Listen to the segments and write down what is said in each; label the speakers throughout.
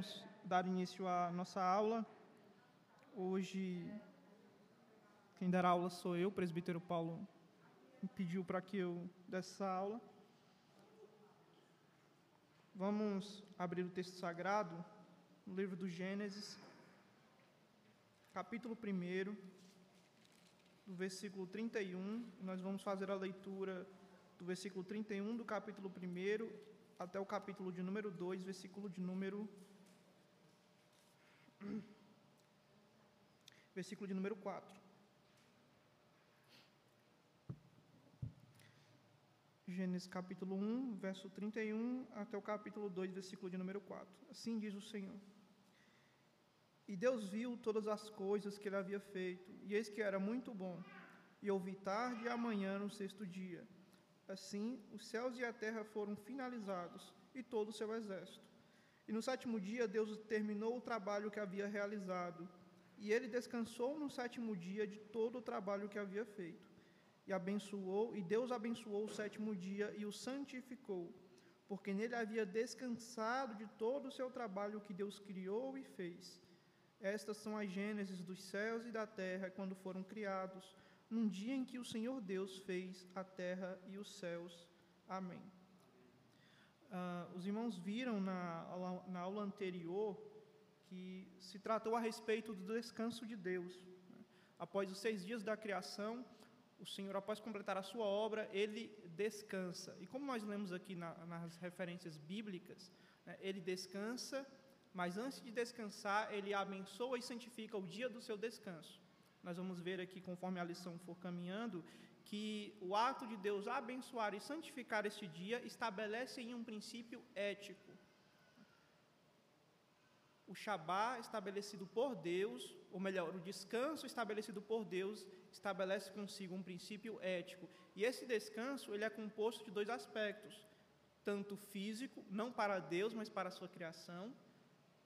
Speaker 1: vamos dar início à nossa aula. Hoje, quem dará aula sou eu, o presbítero Paulo me pediu para que eu desse essa aula. Vamos abrir o texto sagrado, no livro do Gênesis, capítulo 1, do versículo 31. Nós vamos fazer a leitura do versículo 31 do capítulo 1 até o capítulo de número 2, versículo de número. Versículo de número 4. Gênesis capítulo 1, verso 31 até o capítulo 2, versículo de número 4. Assim diz o Senhor. E Deus viu todas as coisas que ele havia feito, e eis que era muito bom. E ouvi tarde e amanhã no sexto dia. Assim, os céus e a terra foram finalizados e todo o seu exército. E no sétimo dia, Deus terminou o trabalho que havia realizado, e ele descansou no sétimo dia de todo o trabalho que havia feito. E abençoou, e Deus abençoou o sétimo dia e o santificou, porque nele havia descansado de todo o seu trabalho que Deus criou e fez. Estas são as gênesis dos céus e da terra quando foram criados num dia em que o Senhor Deus fez a terra e os céus. Amém. Uh, os irmãos viram na na aula anterior que se tratou a respeito do descanso de Deus. Né? Após os seis dias da criação, o Senhor, após completar a sua obra, ele descansa. E como nós lemos aqui na, nas referências bíblicas, né, ele descansa, mas antes de descansar, ele abençoa e santifica o dia do seu descanso. Nós vamos ver aqui, conforme a lição for caminhando, que o ato de Deus abençoar e santificar este dia estabelece em um princípio ético. O Shabá estabelecido por Deus, ou melhor, o descanso estabelecido por Deus, estabelece consigo um princípio ético. E esse descanso ele é composto de dois aspectos: tanto físico, não para Deus, mas para a sua criação,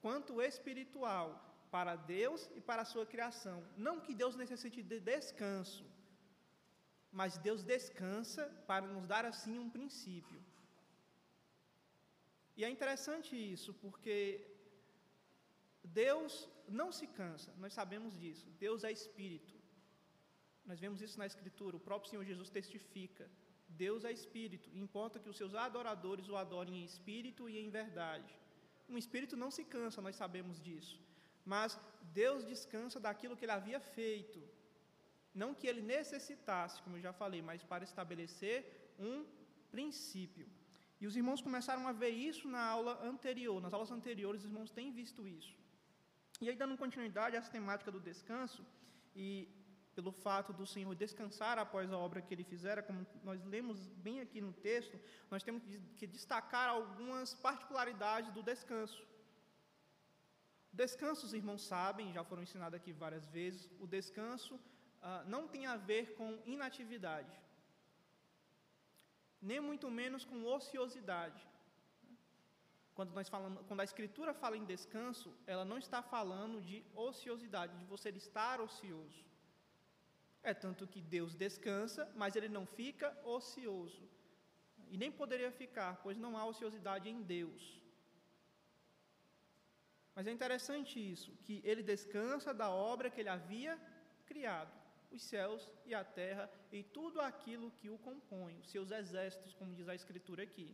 Speaker 1: quanto espiritual, para Deus e para a sua criação. Não que Deus necessite de descanso, mas Deus descansa para nos dar assim um princípio. E é interessante isso, porque Deus não se cansa, nós sabemos disso. Deus é espírito. Nós vemos isso na Escritura, o próprio Senhor Jesus testifica. Deus é espírito, importa que os seus adoradores o adorem em espírito e em verdade. Um espírito não se cansa, nós sabemos disso. Mas Deus descansa daquilo que ele havia feito. Não que ele necessitasse, como eu já falei, mas para estabelecer um princípio. E os irmãos começaram a ver isso na aula anterior. Nas aulas anteriores, os irmãos têm visto isso. E aí, dando continuidade a essa temática do descanso, e pelo fato do Senhor descansar após a obra que ele fizera, como nós lemos bem aqui no texto, nós temos que destacar algumas particularidades do descanso. Descanso, os irmãos sabem, já foram ensinados aqui várias vezes, o descanso ah, não tem a ver com inatividade, nem muito menos com ociosidade. Quando, nós falamos, quando a Escritura fala em descanso, ela não está falando de ociosidade, de você estar ocioso. É tanto que Deus descansa, mas ele não fica ocioso. E nem poderia ficar, pois não há ociosidade em Deus. Mas é interessante isso, que ele descansa da obra que ele havia criado, os céus e a terra e tudo aquilo que o compõe, os seus exércitos, como diz a Escritura aqui.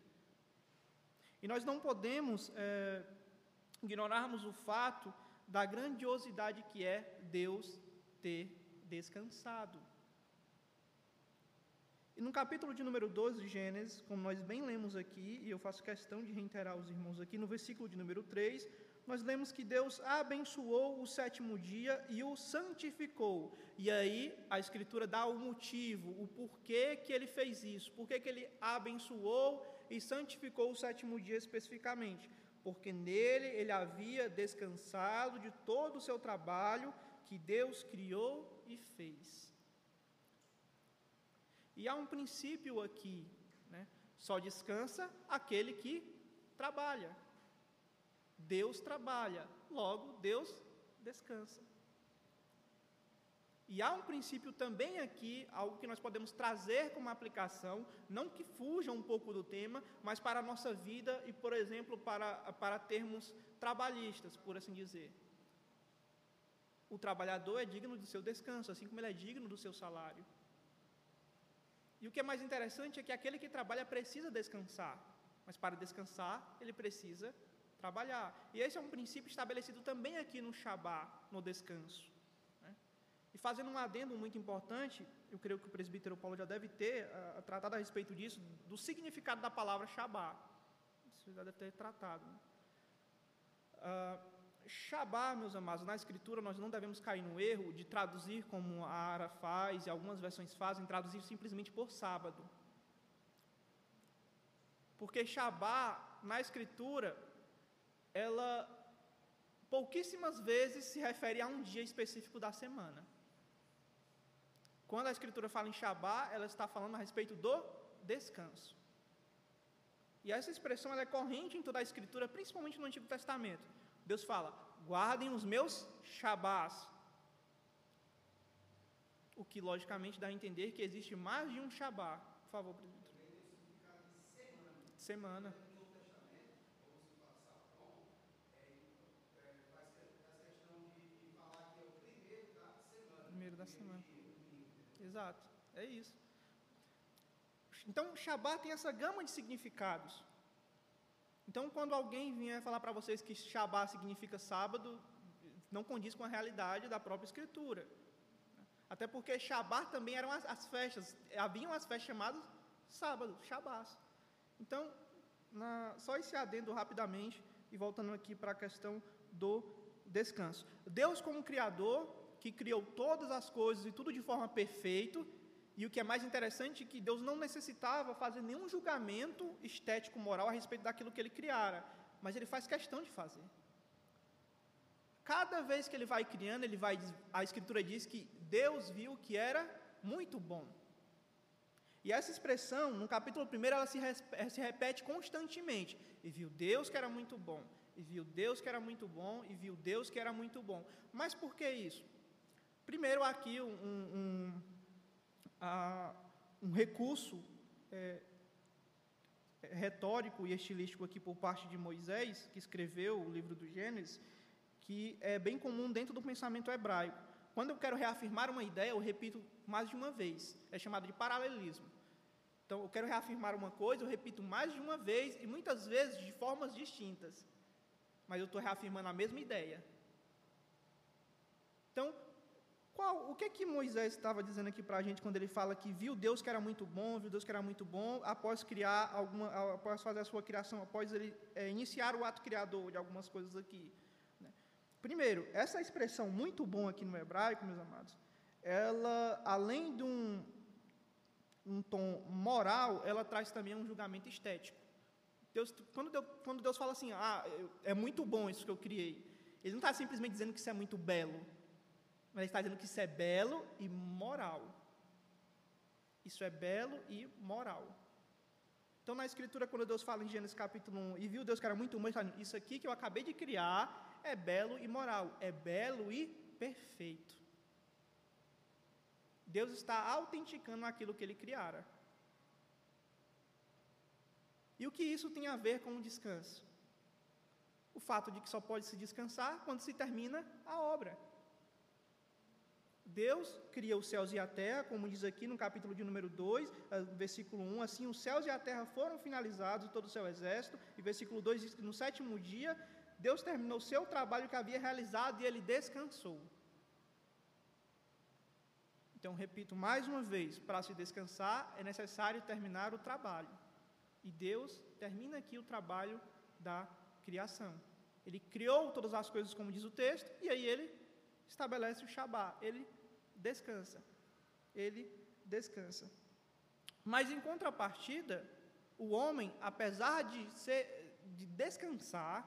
Speaker 1: E nós não podemos é, ignorarmos o fato da grandiosidade que é Deus ter descansado. E no capítulo de número 12 de Gênesis, como nós bem lemos aqui, e eu faço questão de reiterar aos irmãos aqui, no versículo de número 3, nós lemos que Deus abençoou o sétimo dia e o santificou. E aí a Escritura dá o motivo, o porquê que ele fez isso, porquê que ele abençoou e santificou o sétimo dia especificamente. Porque nele ele havia descansado de todo o seu trabalho que Deus criou e fez. E há um princípio aqui, né? só descansa aquele que trabalha. Deus trabalha, logo Deus descansa. E há um princípio também aqui, algo que nós podemos trazer como aplicação, não que fuja um pouco do tema, mas para a nossa vida e, por exemplo, para, para termos trabalhistas, por assim dizer. O trabalhador é digno do seu descanso, assim como ele é digno do seu salário. E o que é mais interessante é que aquele que trabalha precisa descansar, mas para descansar, ele precisa trabalhar. E esse é um princípio estabelecido também aqui no Shabá, no descanso. E fazendo um adendo muito importante, eu creio que o presbítero Paulo já deve ter uh, tratado a respeito disso, do significado da palavra Shabá. Isso já deve ter tratado. Uh, Shabá, meus amados, na Escritura nós não devemos cair no erro de traduzir como a Ara faz e algumas versões fazem, traduzir simplesmente por sábado. Porque Shabá, na Escritura, ela pouquíssimas vezes se refere a um dia específico da semana. Quando a Escritura fala em Shabá, ela está falando a respeito do descanso. E essa expressão é corrente em toda a Escritura, principalmente no Antigo Testamento. Deus fala: guardem os meus Shabás. O que logicamente dá a entender que existe mais de um Shabá. Por favor, presbítero. Semana. Primeiro da semana. Exato, é isso. Então, Shabat tem essa gama de significados. Então, quando alguém vier falar para vocês que Shabat significa sábado, não condiz com a realidade da própria Escritura. Até porque Shabat também eram as, as festas, haviam as festas chamadas sábado, Shabat. Então, na, só esse adendo rapidamente, e voltando aqui para a questão do descanso. Deus, como Criador, que criou todas as coisas e tudo de forma perfeita, e o que é mais interessante é que Deus não necessitava fazer nenhum julgamento estético moral a respeito daquilo que ele criara, mas ele faz questão de fazer. Cada vez que ele vai criando, ele vai a escritura diz que Deus viu que era muito bom. E essa expressão, no capítulo 1, ela se, se repete constantemente. E viu Deus que era muito bom, e viu Deus que era muito bom, e viu Deus que era muito bom. Mas por que isso? Primeiro, aqui um, um, um recurso é, retórico e estilístico aqui por parte de Moisés, que escreveu o livro do Gênesis, que é bem comum dentro do pensamento hebraico. Quando eu quero reafirmar uma ideia, eu repito mais de uma vez. É chamado de paralelismo. Então, eu quero reafirmar uma coisa, eu repito mais de uma vez e muitas vezes de formas distintas. Mas eu estou reafirmando a mesma ideia. Então, qual, o que é que Moisés estava dizendo aqui para a gente quando ele fala que viu Deus que era muito bom, viu Deus que era muito bom, após criar alguma, após fazer a sua criação, após ele é, iniciar o ato criador de algumas coisas aqui. Né? Primeiro, essa expressão muito bom aqui no hebraico, meus amados, ela, além de um, um tom moral, ela traz também um julgamento estético. Deus, quando, Deus, quando Deus fala assim, ah, é muito bom isso que eu criei, ele não está simplesmente dizendo que isso é muito belo, mas ele está dizendo que isso é belo e moral. Isso é belo e moral. Então, na Escritura, quando Deus fala em Gênesis capítulo 1, e viu Deus que era muito bom, isso aqui que eu acabei de criar é belo e moral, é belo e perfeito. Deus está autenticando aquilo que ele criara. E o que isso tem a ver com o descanso? O fato de que só pode se descansar quando se termina a obra. Deus cria os céus e a terra, como diz aqui no capítulo de número 2, eh, versículo 1, assim os céus e a terra foram finalizados, todo o seu exército, e versículo 2 diz que no sétimo dia, Deus terminou o seu trabalho que havia realizado e ele descansou. Então, repito mais uma vez, para se descansar é necessário terminar o trabalho. E Deus termina aqui o trabalho da criação. Ele criou todas as coisas, como diz o texto, e aí ele estabelece o Shabá. Ele descansa. Ele descansa. Mas em contrapartida, o homem, apesar de ser de descansar,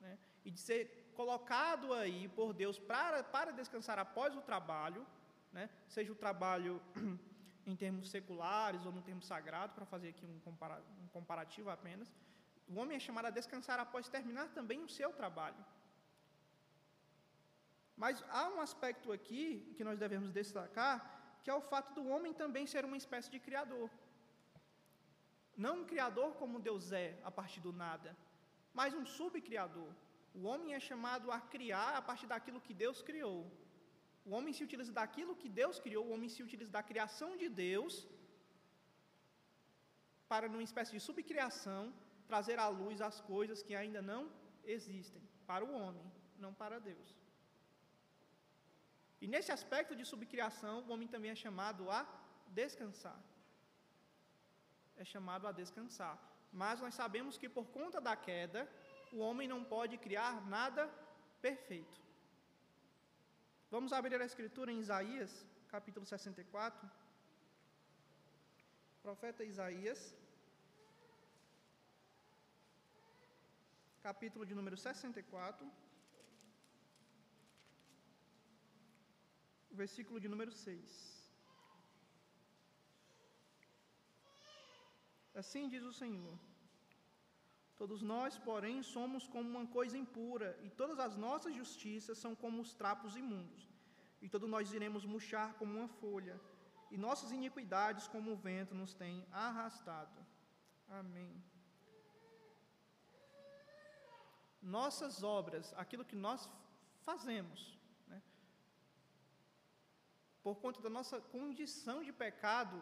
Speaker 1: né, e de ser colocado aí por Deus para, para descansar após o trabalho, né, seja o trabalho em termos seculares ou no termo sagrado, para fazer aqui um, compara, um comparativo apenas, o homem é chamado a descansar após terminar também o seu trabalho. Mas há um aspecto aqui que nós devemos destacar, que é o fato do homem também ser uma espécie de criador. Não um criador como Deus é, a partir do nada, mas um subcriador. O homem é chamado a criar a partir daquilo que Deus criou. O homem se utiliza daquilo que Deus criou, o homem se utiliza da criação de Deus para, numa espécie de subcriação, trazer à luz as coisas que ainda não existem para o homem, não para Deus. E nesse aspecto de subcriação, o homem também é chamado a descansar. É chamado a descansar. Mas nós sabemos que por conta da queda, o homem não pode criar nada perfeito. Vamos abrir a escritura em Isaías, capítulo 64. Profeta Isaías, capítulo de número 64. Versículo de número 6. Assim diz o Senhor: Todos nós, porém, somos como uma coisa impura, e todas as nossas justiças são como os trapos imundos, e todos nós iremos murchar como uma folha, e nossas iniquidades, como o vento, nos tem arrastado. Amém. Nossas obras, aquilo que nós fazemos, por conta da nossa condição de pecado,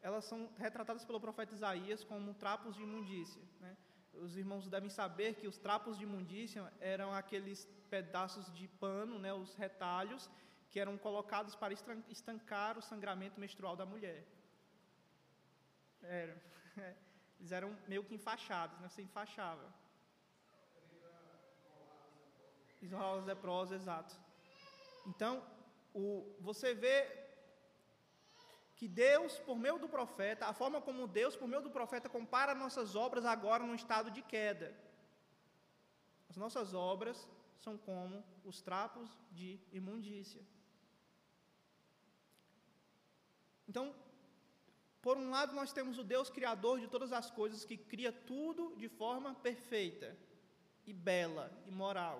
Speaker 1: elas são retratadas pelo profeta Isaías como trapos de imundícia. Né? Os irmãos devem saber que os trapos de imundícia eram aqueles pedaços de pano, né, os retalhos, que eram colocados para estancar o sangramento menstrual da mulher. Era. Eles eram meio que enfaixados, né? você enfaixava. Enrolar os leprosos, exato. Então, o, você vê que Deus, por meio do profeta, a forma como Deus, por meio do profeta, compara nossas obras agora no estado de queda. As nossas obras são como os trapos de imundícia. Então, por um lado, nós temos o Deus Criador de todas as coisas, que cria tudo de forma perfeita, e bela, e moral.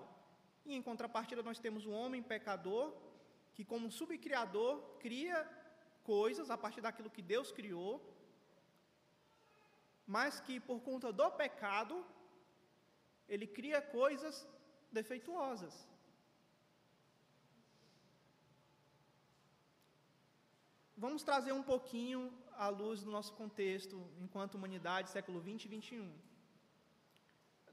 Speaker 1: E em contrapartida, nós temos o homem pecador, que, como subcriador, cria coisas a partir daquilo que Deus criou, mas que, por conta do pecado, ele cria coisas defeituosas. Vamos trazer um pouquinho à luz do nosso contexto enquanto humanidade, século 20 e 21.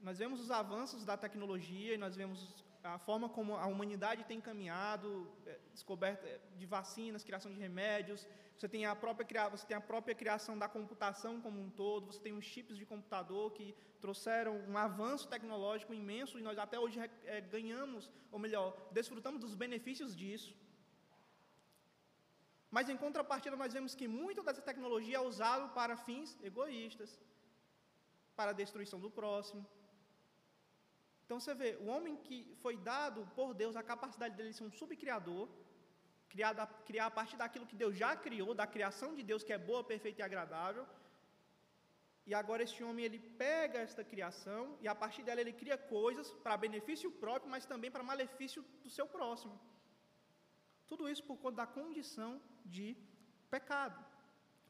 Speaker 1: Nós vemos os avanços da tecnologia e nós vemos a forma como a humanidade tem caminhado, é, descoberta de vacinas, criação de remédios, você tem a própria você tem a própria criação da computação como um todo, você tem os chips de computador que trouxeram um avanço tecnológico imenso e nós até hoje é, ganhamos, ou melhor, desfrutamos dos benefícios disso. Mas em contrapartida nós vemos que muito dessa tecnologia é usado para fins egoístas, para a destruição do próximo, então você vê, o homem que foi dado por Deus a capacidade dele ser um subcriador, criado a, criar a partir daquilo que Deus já criou, da criação de Deus que é boa, perfeita e agradável. E agora este homem ele pega esta criação e a partir dela ele cria coisas para benefício próprio, mas também para malefício do seu próximo. Tudo isso por conta da condição de pecado.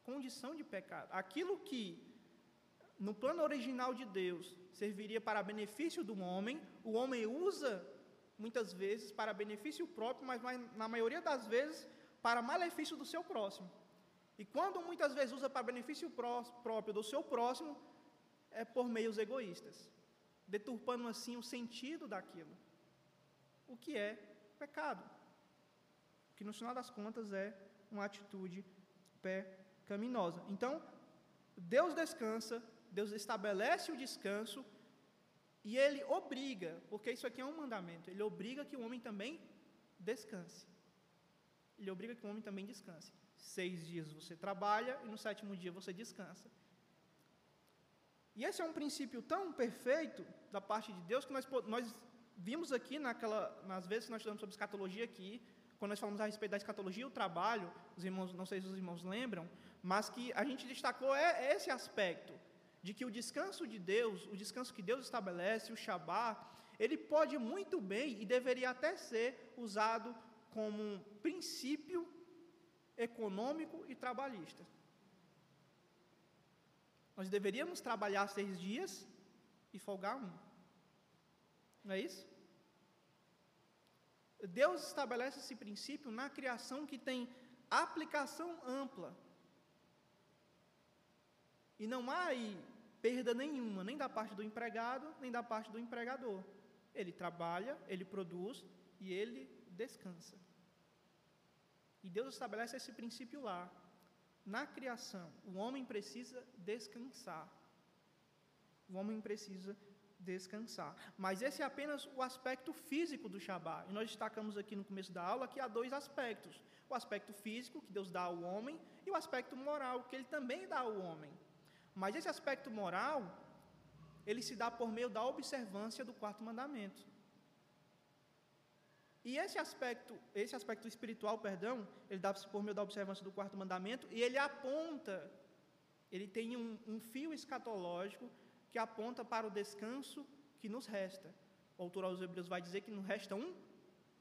Speaker 1: Condição de pecado. Aquilo que no plano original de Deus serviria para benefício do homem, o homem usa muitas vezes para benefício próprio, mas na maioria das vezes para malefício do seu próximo. E quando muitas vezes usa para benefício próprio do seu próximo, é por meios egoístas, deturpando assim o sentido daquilo. O que é pecado? Que no final das contas é uma atitude pecaminosa. Então, Deus descansa Deus estabelece o descanso e ele obriga, porque isso aqui é um mandamento, ele obriga que o homem também descanse. Ele obriga que o homem também descanse. Seis dias você trabalha e no sétimo dia você descansa. E esse é um princípio tão perfeito da parte de Deus que nós, nós vimos aqui naquela, nas vezes que nós estudamos sobre escatologia aqui, quando nós falamos a respeito da escatologia e o trabalho, os irmãos, não sei se os irmãos lembram, mas que a gente destacou é, é esse aspecto de que o descanso de Deus, o descanso que Deus estabelece, o Shabat, ele pode muito bem e deveria até ser usado como um princípio econômico e trabalhista. Nós deveríamos trabalhar seis dias e folgar um. Não é isso? Deus estabelece esse princípio na criação que tem aplicação ampla. E não há aí perda nenhuma, nem da parte do empregado, nem da parte do empregador. Ele trabalha, ele produz e ele descansa. E Deus estabelece esse princípio lá. Na criação, o homem precisa descansar. O homem precisa descansar. Mas esse é apenas o aspecto físico do Shabat. E nós destacamos aqui no começo da aula que há dois aspectos: o aspecto físico, que Deus dá ao homem, e o aspecto moral, que Ele também dá ao homem. Mas esse aspecto moral, ele se dá por meio da observância do quarto mandamento. E esse aspecto, esse aspecto espiritual, perdão, ele dá-se por meio da observância do quarto mandamento e ele aponta, ele tem um, um fio escatológico que aponta para o descanso que nos resta. O autor aos Hebreus vai dizer que nos resta um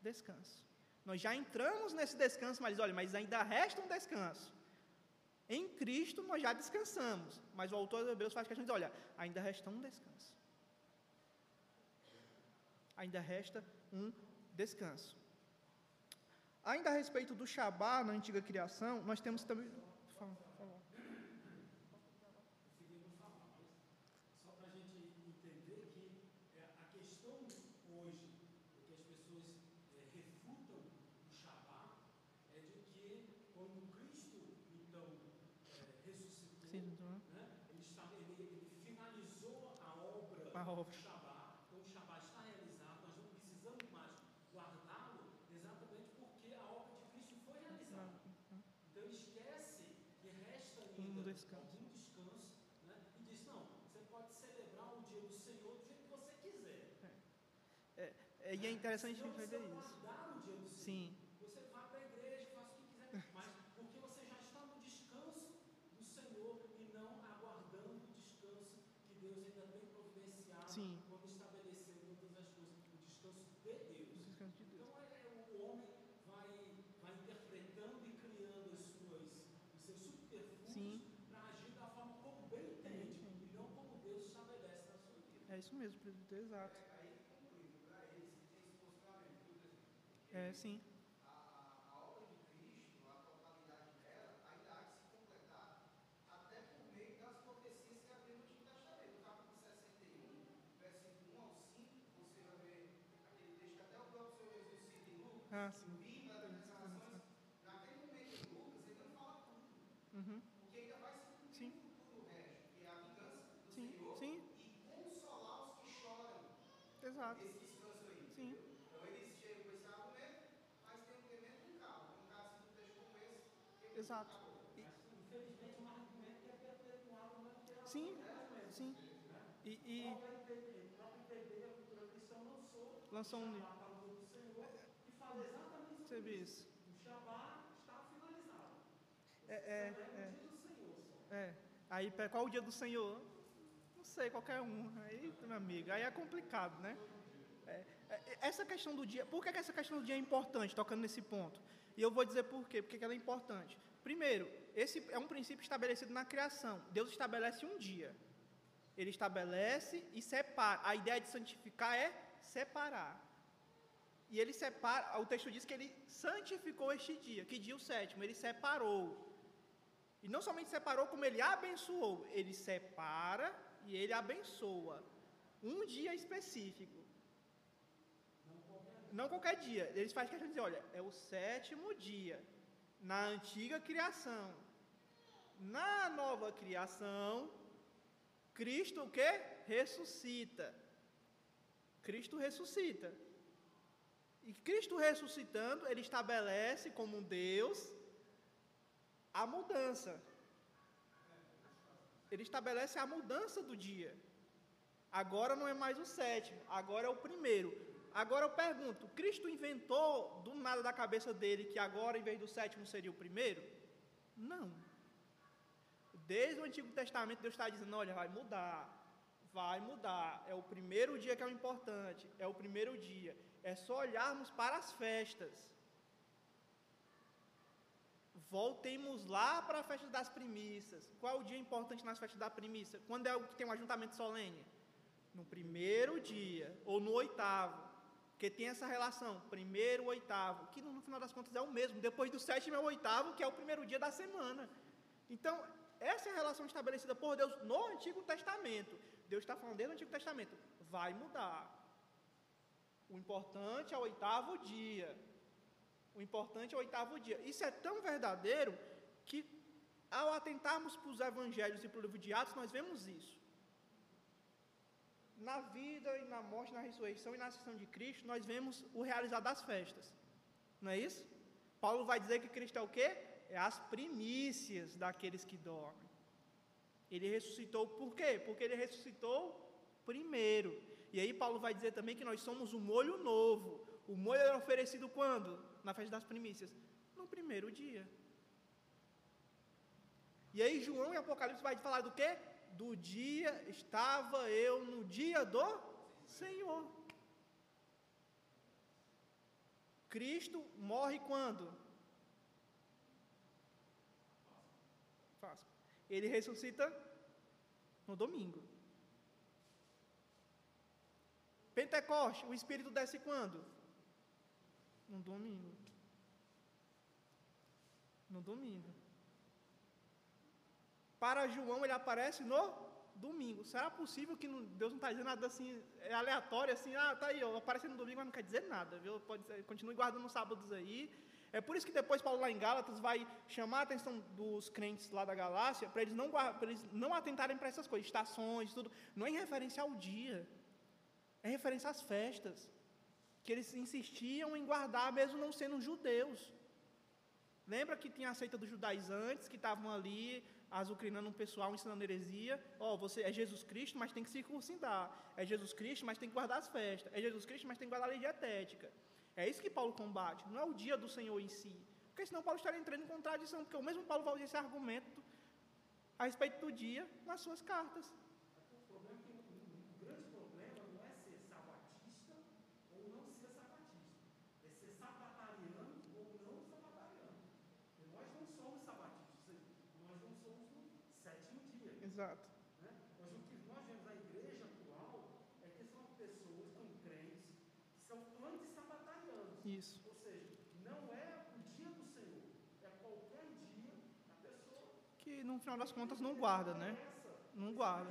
Speaker 1: descanso. Nós já entramos nesse descanso, mas olha, mas ainda resta um descanso. Em Cristo nós já descansamos, mas o autor de Hebreus faz questão de dizer, olha, ainda resta um descanso. Ainda resta um descanso. Ainda a respeito do Shabá na antiga criação, nós temos também
Speaker 2: obra. O Shabá, então o Shabá está realizado, nós não precisamos mais guardá-lo, exatamente porque a obra de Cristo foi realizada. Então ele esquece que resta ainda
Speaker 1: um descanso.
Speaker 2: algum descanso né? e diz: não, você pode celebrar o dia do Senhor do jeito que você quiser.
Speaker 1: É, é, e é interessante
Speaker 2: a gente
Speaker 1: ver isso.
Speaker 2: guardar o dia do Senhor.
Speaker 1: Sim.
Speaker 2: Você vai para a igreja, faz o que quiser, mas porque você já está no descanso do Senhor e não aguardando o descanso que Deus ainda tem providenciado
Speaker 1: Sim.
Speaker 2: quando estabeleceu todas as coisas, o descanso de Deus.
Speaker 1: O descanso de Deus.
Speaker 2: Então é, é, o homem vai, vai interpretando e criando as suas, os seus subterfúgios
Speaker 1: Sim.
Speaker 2: para agir da forma como bem entende e não como Deus estabelece na sua vida.
Speaker 1: É isso mesmo, presbítero, exato. É, sim. Ah, sim. Uhum. Sim. Sim, sim. Exato. Sim. Exato. E-
Speaker 2: Infelizmente, um argumento que é perpetuado na geração.
Speaker 1: Sim, sim. E, e
Speaker 2: O próprio IPB, a cultura cristã, lançou
Speaker 1: lançou um livro.
Speaker 2: Palavra do Senhor e fala exatamente sobre isso. O Shabá está finalizado.
Speaker 1: É, é,
Speaker 2: Celebra
Speaker 1: é.
Speaker 2: o dia do Senhor só.
Speaker 1: É. Aí, qual o dia do Senhor? Não sei, qualquer um. Aí, meu amigo, aí é complicado, né? É, é, essa questão do dia, por que, essa questão do dia é importante, tocando nesse ponto? E eu vou dizer por quê, porque que ela é importante. Primeiro, esse é um princípio estabelecido na criação. Deus estabelece um dia. Ele estabelece e separa. A ideia de santificar é separar. E ele separa, o texto diz que ele santificou este dia. Que dia o sétimo? Ele separou. E não somente separou, como ele abençoou. Ele separa e ele abençoa. Um dia específico. Não qualquer dia. Eles fazem questão de dizer, olha, é o sétimo dia. Na antiga criação. Na nova criação, Cristo o quê? Ressuscita. Cristo ressuscita. E Cristo ressuscitando, ele estabelece como Deus a mudança. Ele estabelece a mudança do dia. Agora não é mais o sétimo, agora é o primeiro. Agora eu pergunto: Cristo inventou do nada da cabeça dele que agora, em vez do sétimo, seria o primeiro? Não. Desde o Antigo Testamento, Deus está dizendo: olha, vai mudar. Vai mudar. É o primeiro dia que é o importante, é o primeiro dia. É só olharmos para as festas. Voltemos lá para a festa das primícias. Qual é o dia importante nas festas da primícia? Quando é o que tem um ajuntamento solene? No primeiro dia, ou no oitavo. Porque tem essa relação, primeiro, oitavo, que no final das contas é o mesmo. Depois do sétimo é o oitavo, que é o primeiro dia da semana. Então, essa é a relação estabelecida por Deus no Antigo Testamento. Deus está falando desde o Antigo Testamento. Vai mudar. O importante é o oitavo dia. O importante é o oitavo dia. Isso é tão verdadeiro que, ao atentarmos para os evangelhos e para o livro de Atos, nós vemos isso. Na vida e na morte, na ressurreição e na ascensão de Cristo, nós vemos o realizar das festas. Não é isso? Paulo vai dizer que Cristo é o quê? É as primícias daqueles que dormem. Ele ressuscitou por quê? Porque ele ressuscitou primeiro. E aí Paulo vai dizer também que nós somos um molho novo. O molho era oferecido quando? Na festa das primícias. No primeiro dia. E aí João e Apocalipse vai falar do quê? Do dia estava eu no dia do Senhor. Cristo morre quando? Ele ressuscita no domingo. Pentecoste, o Espírito desce quando? No domingo. No domingo. Para João, ele aparece no domingo. Será possível que Deus não está dizendo nada assim, é aleatório, assim, ah, tá aí, ó, aparece no domingo, mas não quer dizer nada, viu? Pode, continue guardando os sábados aí, é por isso que depois Paulo lá em Gálatas vai chamar a atenção dos crentes lá da Galácia para eles não eles não atentarem para essas coisas, estações, tudo, não é em referência ao dia. É em referência às festas que eles insistiam em guardar mesmo não sendo judeus. Lembra que tinha a seita dos judaizantes que estavam ali azucrinando um pessoal ensinando heresia? Ó, oh, você é Jesus Cristo, mas tem que circuncidar. É Jesus Cristo, mas tem que guardar as festas. É Jesus Cristo, mas tem que guardar a lei dietética. É isso que Paulo combate, não é o dia do Senhor em si. Porque senão Paulo estaria entrando em contradição, porque o mesmo Paulo vai usar esse argumento a respeito do dia nas suas cartas.
Speaker 2: O, problema, o grande problema não é ser sabatista ou não ser sabatista. É ser sabatariano ou não sabatariano. Nós não somos sabatistas, nós não somos no sétimo dia.
Speaker 1: Exato. Isso.
Speaker 2: Ou seja, não é o dia do Senhor, é qualquer dia a pessoa.
Speaker 1: Que no final das contas não guarda, né? Não guarda.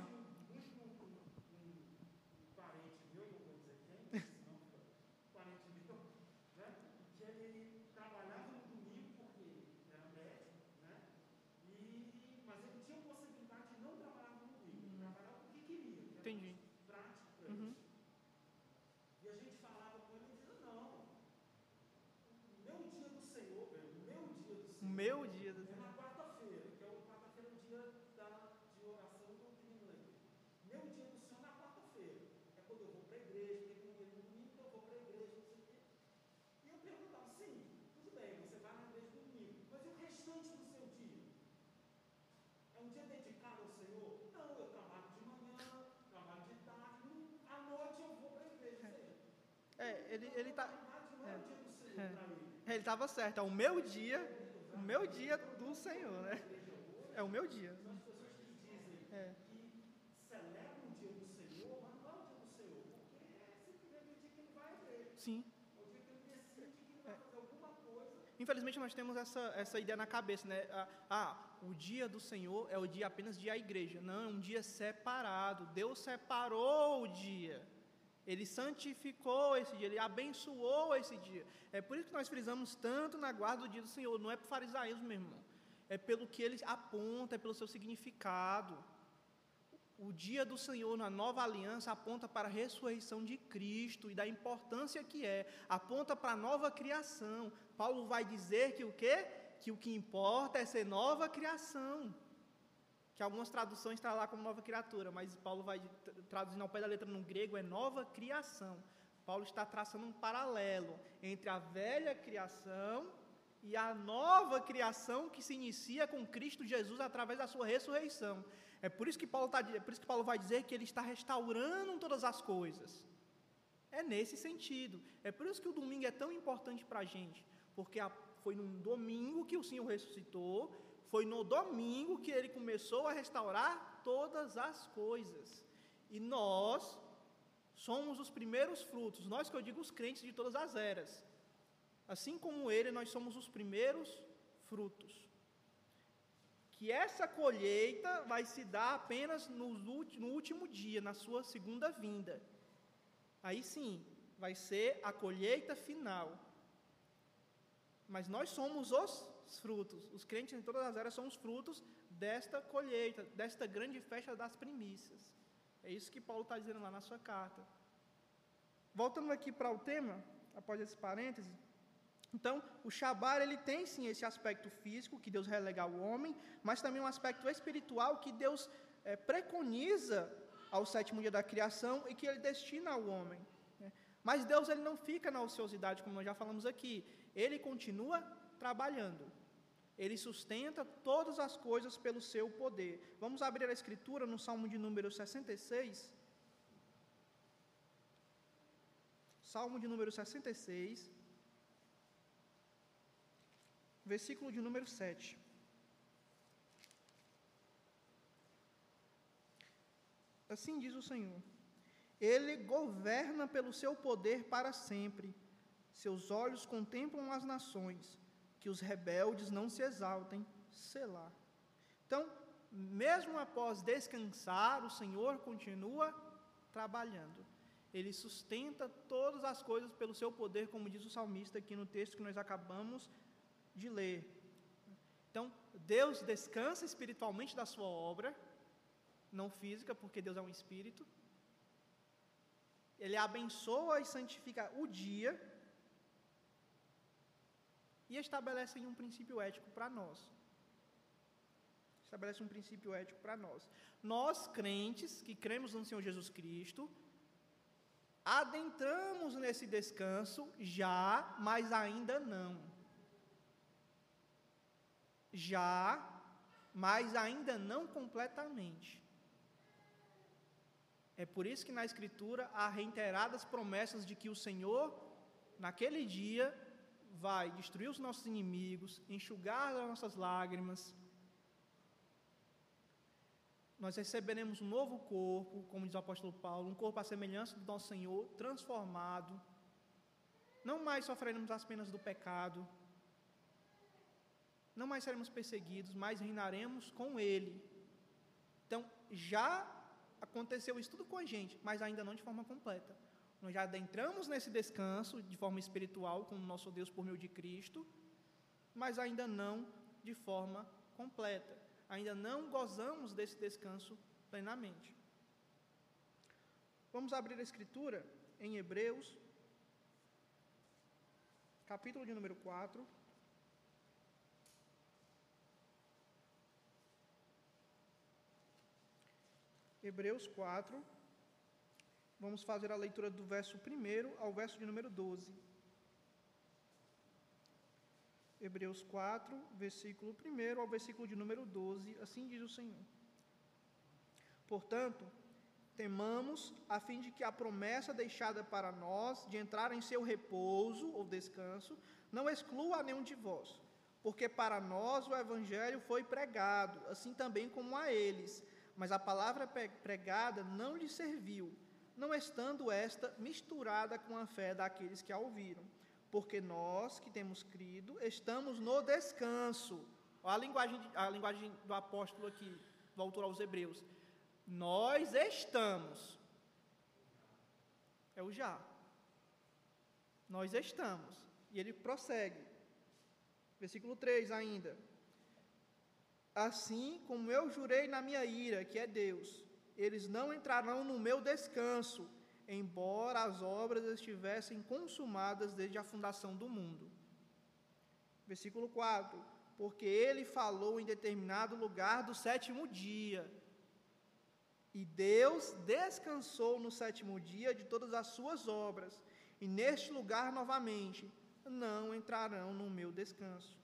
Speaker 1: Ele ele tá é, é, ele estava certo. É o meu dia, o meu dia do Senhor, né? É o meu dia.
Speaker 2: É. é é.
Speaker 1: Sim.
Speaker 2: É.
Speaker 1: Infelizmente nós temos essa, essa ideia na cabeça, né? Ah, o dia do Senhor é o dia apenas de a igreja. Não, é um dia separado. Deus separou o dia. Ele santificou esse dia, ele abençoou esse dia. É por isso que nós frisamos tanto na guarda do dia do Senhor. Não é por farisaísmo, meu irmão. É pelo que ele aponta, é pelo seu significado. O dia do Senhor na nova aliança aponta para a ressurreição de Cristo e da importância que é, aponta para a nova criação. Paulo vai dizer que o quê? Que o que importa é ser nova criação que algumas traduções está lá como nova criatura, mas Paulo vai traduzindo ao pé da letra no grego é nova criação. Paulo está traçando um paralelo entre a velha criação e a nova criação que se inicia com Cristo Jesus através da sua ressurreição. É por isso que Paulo, tá, é por isso que Paulo vai dizer que ele está restaurando todas as coisas. É nesse sentido. É por isso que o domingo é tão importante para a gente, porque a, foi num domingo que o Senhor ressuscitou, foi no domingo que ele começou a restaurar todas as coisas. E nós somos os primeiros frutos, nós que eu digo os crentes de todas as eras. Assim como ele, nós somos os primeiros frutos. Que essa colheita vai se dar apenas no, último dia, na sua segunda vinda. Aí sim, vai ser a colheita final. Mas nós somos os frutos. Os crentes em todas as eras são os frutos desta colheita, desta grande festa das primícias. É isso que Paulo está dizendo lá na sua carta. Voltando aqui para o tema, após esse parêntese, então, o Shabat, ele tem sim esse aspecto físico, que Deus relega ao homem, mas também um aspecto espiritual que Deus é, preconiza ao sétimo dia da criação e que ele destina ao homem. Né? Mas Deus ele não fica na ociosidade, como nós já falamos aqui, ele continua trabalhando. Ele sustenta todas as coisas pelo seu poder. Vamos abrir a escritura no Salmo de número 66. Salmo de número 66 versículo de número 7. Assim diz o Senhor: Ele governa pelo seu poder para sempre. Seus olhos contemplam as nações, que os rebeldes não se exaltem. Selá. Então, mesmo após descansar, o Senhor continua trabalhando. Ele sustenta todas as coisas pelo seu poder, como diz o salmista aqui no texto que nós acabamos de ler. Então, Deus descansa espiritualmente da sua obra, não física, porque Deus é um espírito. Ele abençoa e santifica o dia e estabelece um princípio ético para nós. Estabelece um princípio ético para nós. Nós, crentes, que cremos no Senhor Jesus Cristo, adentramos nesse descanso já, mas ainda não já, mas ainda não completamente. É por isso que na Escritura há reiteradas promessas de que o Senhor, naquele dia, vai destruir os nossos inimigos, enxugar as nossas lágrimas. Nós receberemos um novo corpo, como diz o apóstolo Paulo, um corpo à semelhança do nosso Senhor, transformado. Não mais sofreremos as penas do pecado, não mais seremos perseguidos, mas reinaremos com Ele. Então, já aconteceu isso tudo com a gente, mas ainda não de forma completa. Nós já adentramos nesse descanso de forma espiritual com o nosso Deus por meio de Cristo, mas ainda não de forma completa. Ainda não gozamos desse descanso plenamente. Vamos abrir a Escritura em Hebreus, capítulo de número 4. Hebreus 4. Vamos fazer a leitura do verso 1 ao verso de número 12. Hebreus 4, versículo 1 ao versículo de número 12, assim diz o Senhor. Portanto, temamos, a fim de que a promessa deixada para nós de entrar em seu repouso ou descanso não exclua nenhum de vós, porque para nós o Evangelho foi pregado, assim também como a eles mas a palavra pregada não lhe serviu, não estando esta misturada com a fé daqueles que a ouviram. Porque nós que temos crido, estamos no descanso. Olha a linguagem, a linguagem do apóstolo aqui, do autor aos Hebreus. Nós estamos. É o já. Nós estamos. E ele prossegue. Versículo 3 ainda. Assim como eu jurei na minha ira, que é Deus, eles não entrarão no meu descanso, embora as obras estivessem consumadas desde a fundação do mundo. Versículo 4: Porque ele falou em determinado lugar do sétimo dia, e Deus descansou no sétimo dia de todas as suas obras, e neste lugar novamente não entrarão no meu descanso.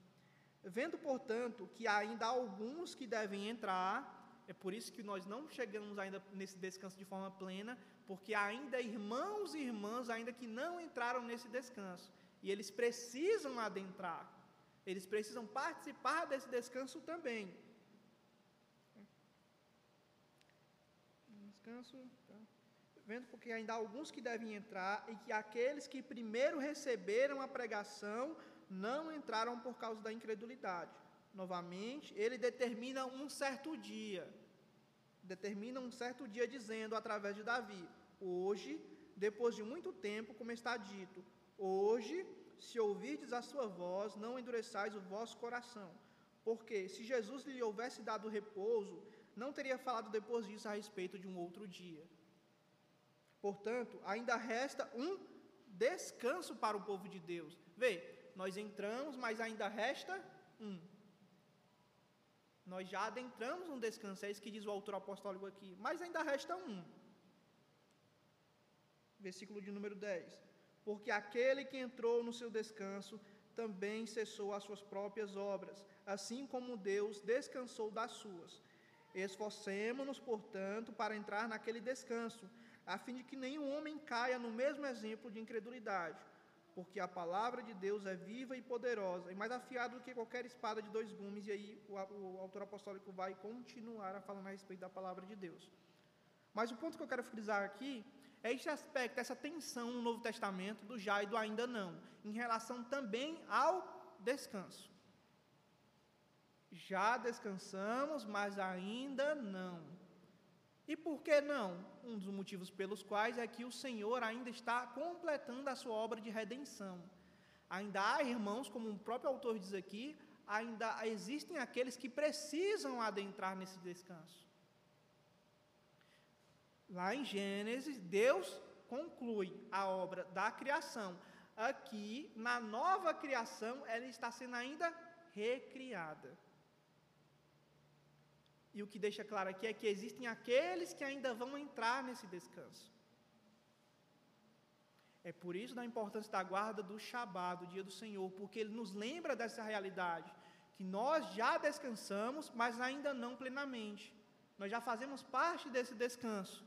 Speaker 1: Vendo, portanto, que ainda há alguns que devem entrar, é por isso que nós não chegamos ainda nesse descanso de forma plena, porque ainda irmãos e irmãs ainda que não entraram nesse descanso, e eles precisam adentrar. Eles precisam participar desse descanso também. Descanso, tá? vendo porque ainda há alguns que devem entrar e que aqueles que primeiro receberam a pregação não entraram por causa da incredulidade. Novamente, ele determina um certo dia. Determina um certo dia dizendo através de Davi: Hoje, depois de muito tempo, como está dito, hoje, se ouvirdes a sua voz, não endureçais o vosso coração. Porque se Jesus lhe houvesse dado repouso, não teria falado depois disso a respeito de um outro dia. Portanto, ainda resta um descanso para o povo de Deus. Vê, nós entramos, mas ainda resta um. Nós já adentramos um descanso, é isso que diz o autor apostólico aqui, mas ainda resta um. Versículo de número 10. Porque aquele que entrou no seu descanso também cessou as suas próprias obras, assim como Deus descansou das suas. Esforcemo-nos, portanto, para entrar naquele descanso, a fim de que nenhum homem caia no mesmo exemplo de incredulidade, porque a palavra de Deus é viva e poderosa, e mais afiada do que qualquer espada de dois gumes, e aí o, o autor apostólico vai continuar a falar a respeito da palavra de Deus. Mas o ponto que eu quero frisar aqui é esse aspecto, essa tensão no Novo Testamento do já e do ainda não, em relação também ao descanso. Já descansamos, mas ainda não. E por que não? Um dos motivos pelos quais é que o Senhor ainda está completando a sua obra de redenção. Ainda há irmãos, como o próprio autor diz aqui, ainda existem aqueles que precisam adentrar nesse descanso. Lá em Gênesis, Deus conclui a obra da criação. Aqui, na nova criação, ela está sendo ainda recriada. E o que deixa claro aqui é que existem aqueles que ainda vão entrar nesse descanso. É por isso da importância da guarda do Shabat, do dia do Senhor, porque ele nos lembra dessa realidade, que nós já descansamos, mas ainda não plenamente. Nós já fazemos parte desse descanso,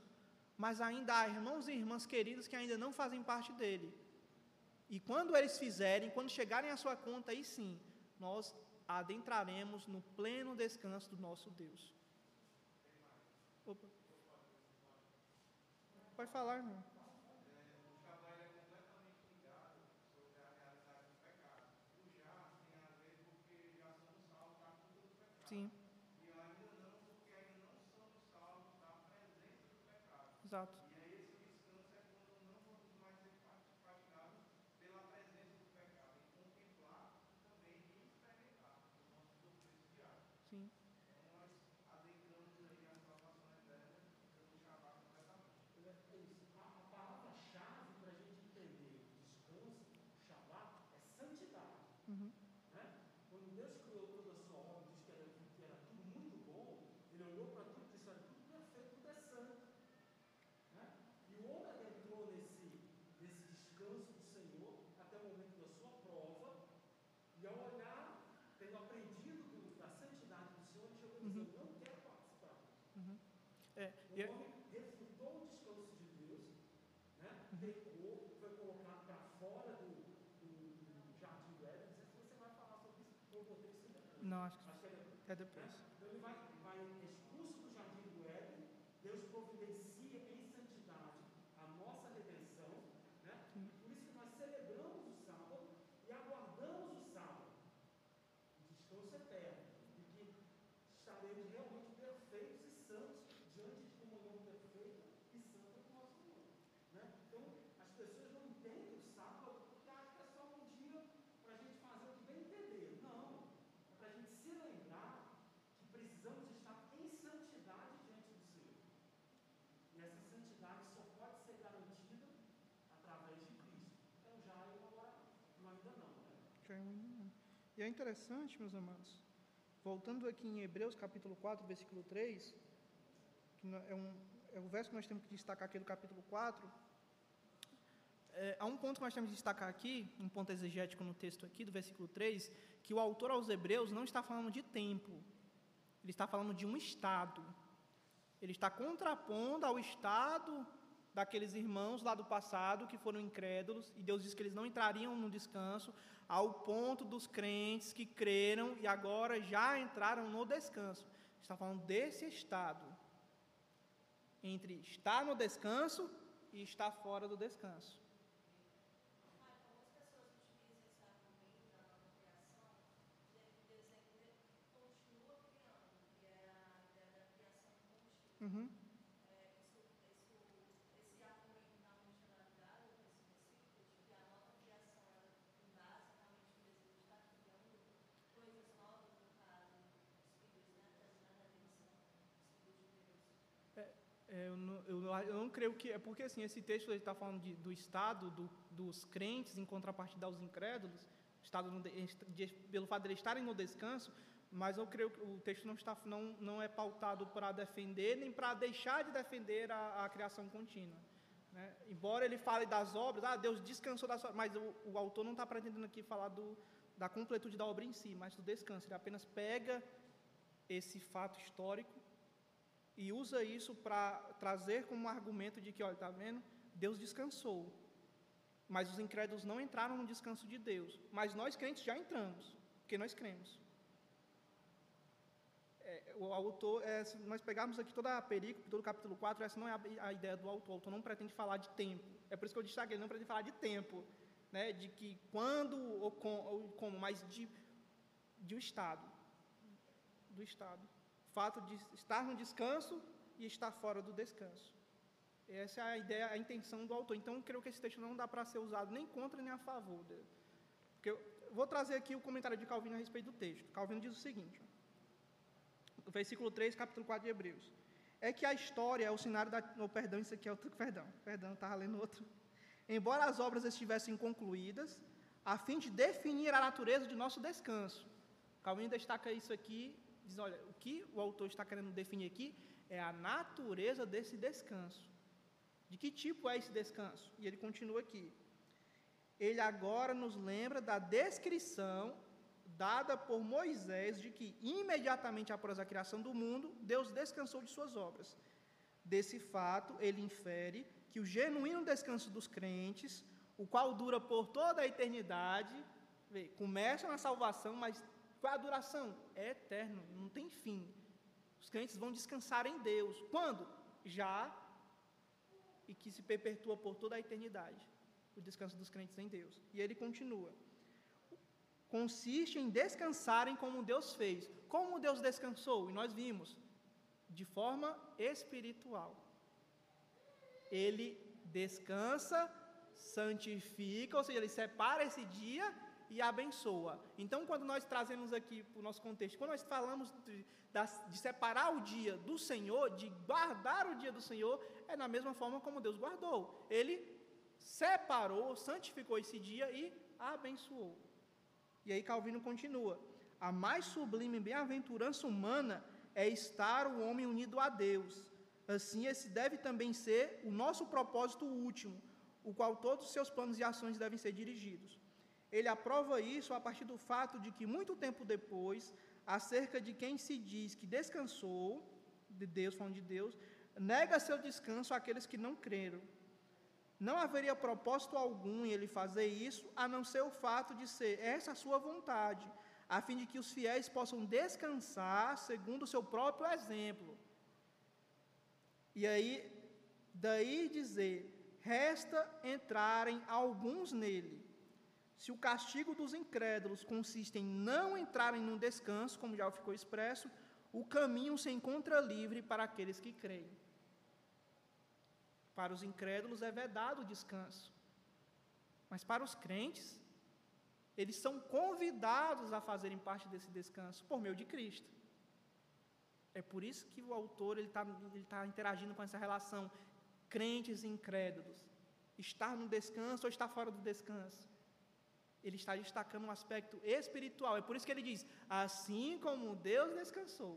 Speaker 1: mas ainda há irmãos e irmãs queridos que ainda não fazem parte dele. E quando eles fizerem, quando chegarem à sua conta, aí sim, nós adentraremos no pleno descanso do nosso Deus. Opa. Pode falar, irmão. Sim.
Speaker 3: E ainda não, porque ainda não somos salvos da presença do pecado.
Speaker 1: Exato.
Speaker 3: E aí esse descanso é quando não vamos mais ser praticados pela presença do pecado, e contemplar e também experimentar os nossos sofrimentos diários.
Speaker 1: Sim.
Speaker 3: Então nós adentramos aí a salvação eterna pelo Shabbat completamente.
Speaker 2: É isso. A, a palavra-chave para a gente entender o descanso, o Shabbat, é santidade.
Speaker 1: Uhum.
Speaker 2: Né? Quando Deus criou toda a sua obra, diz que era, que era tudo muito bom, ele olhou para tudo e disse: olha, tudo perfeito, tudo é santo. Né? E o homem adentrou nesse, nesse descanso do Senhor até o momento da sua prova, e ao olhar, tendo aprendido do- da santidade do Senhor, ele chegou a dizer: Eu não quero participar.
Speaker 1: É,
Speaker 2: O
Speaker 1: e,
Speaker 2: homem refutou o descanso de Deus, né? pecou, foi colocado para fora do, do, do jardim do Éden. Não sei se você vai falar sobre isso, eu que ser depois.
Speaker 1: não, acho que
Speaker 2: Acho que é depois.
Speaker 1: é depois.
Speaker 2: Então ele vai, vai expulso do jardim do Éden, Deus providencia em santidade a nossa redenção, né? E por isso que nós celebramos o sábado e aguardamos o sábado, o descanso eterno, e que estaremos realmente perfeitos e santos diante de comunhão perfeita e santa com o nosso Senhor. Né? Então, as pessoas não entendem o sábado porque acham que é só um dia para a gente fazer o que bem entender. Não. É para a gente se lembrar que precisamos estar em santidade diante do Senhor. E essa santidade só pode ser garantida através de Cristo. Então já é agora, não ainda não. Né?
Speaker 1: Já é um ainda não. E é interessante, meus amados, voltando aqui em Hebreus capítulo 4, versículo 3, que é, um, é o verso que nós temos que destacar aqui do capítulo 4, é, há um ponto que nós temos que destacar aqui, um ponto exegético no texto aqui, do versículo 3, que o autor aos Hebreus não está falando de tempo, ele está falando de um estado. Ele está contrapondo ao estado daqueles irmãos lá do passado que foram incrédulos, e Deus diz que eles não entrariam no descanso, ao ponto dos crentes que creram e agora já entraram no descanso. Está falando desse estado, entre estar no descanso e estar fora do descanso. Uhum. É, eu, não, eu, eu, não creio que. É porque assim, esse texto está falando de, do estado do, dos crentes em contrapartida aos incrédulos, estado no, de, pelo fato de eles estarem no descanso, mas eu creio que o texto não, está, não, não é pautado para defender nem para deixar de defender a, a criação contínua. Né? Embora ele fale das obras, ah, Deus descansou das obras, mas o, o autor não está pretendendo aqui falar do, da completude da obra em si, mas do descanso. Ele apenas pega esse fato histórico e usa isso para trazer como argumento de que, olha, está vendo? Deus descansou. Mas os incrédulos não entraram no descanso de Deus. Mas nós crentes já entramos, porque nós cremos é, o autor, é, se nós pegarmos aqui toda a perícope, todo o capítulo 4, essa não é a, a, ideia do autor. O autor não pretende falar de tempo. É por isso que eu destaquei, ele não pretende falar de tempo, né, de que quando ou, com, ou como, mas de, de um estado. Do estado. Fato de estar no descanso e estar fora do descanso. Essa é a ideia, a intenção do autor. Então, creio que esse texto não dá para ser usado nem contra nem a favor. Porque eu vou trazer aqui o comentário de Calvino a respeito do texto. Calvino diz o seguinte: versículo 3, capítulo 4 de Hebreus. É que a história é o cenário da. Oh, perdão, isso aqui é outro. Perdão, perdão, estava lendo outro. Embora as obras estivessem concluídas, a fim de definir a natureza de nosso descanso. Calvino destaca isso aqui, diz: olha, o que o autor está querendo definir aqui é a natureza desse descanso. De que tipo é esse descanso? E ele continua aqui. Ele agora nos lembra da descrição dada por Moisés de que imediatamente após a criação do mundo, Deus descansou de suas obras. Desse fato, ele infere que o genuíno descanso dos crentes, o qual dura por toda a eternidade, começa na salvação, mas qual a duração? É eterno, não tem fim. Os crentes vão descansar em Deus. Quando? Já e que se perpetua por toda a eternidade. O descanso dos crentes em Deus. E ele continua consiste em descansarem como Deus fez. Como Deus descansou? E nós vimos, de forma espiritual. Ele descansa, santifica, ou seja, ele separa esse dia e abençoa. Então, quando nós trazemos aqui para o nosso contexto, quando nós falamos de, de, separar o dia do Senhor, de guardar o dia do Senhor, é na mesma forma como Deus guardou. Ele separou, santificou esse dia e abençoou. E aí Calvino continua: a mais sublime bem-aventurança humana é estar o homem unido a Deus. Assim, esse deve também ser o nosso propósito último, o qual todos os seus planos e ações devem ser dirigidos. Ele aprova isso a partir do fato de que, muito tempo depois, acerca de quem se diz que descansou, de Deus, falando de Deus, nega seu descanso àqueles que não creram. Não haveria propósito algum em ele fazer isso, a não ser o fato de ser essa a sua vontade, a fim de que os fiéis possam descansar segundo o seu próprio exemplo. E aí, daí dizer, resta entrarem alguns nele. Se o castigo dos incrédulos consiste em não entrarem no descanso, como já ficou expresso, o caminho se encontra livre para aqueles que creem. Para os incrédulos é vedado o descanso. Mas para os crentes, eles são convidados a fazerem parte desse descanso por meio de Cristo. É por isso que o autor está ele tá interagindo com essa relação crentes e incrédulos. Estar no descanso ou estar fora do descanso. Ele está destacando um aspecto espiritual. É por isso que ele diz: assim como Deus descansou.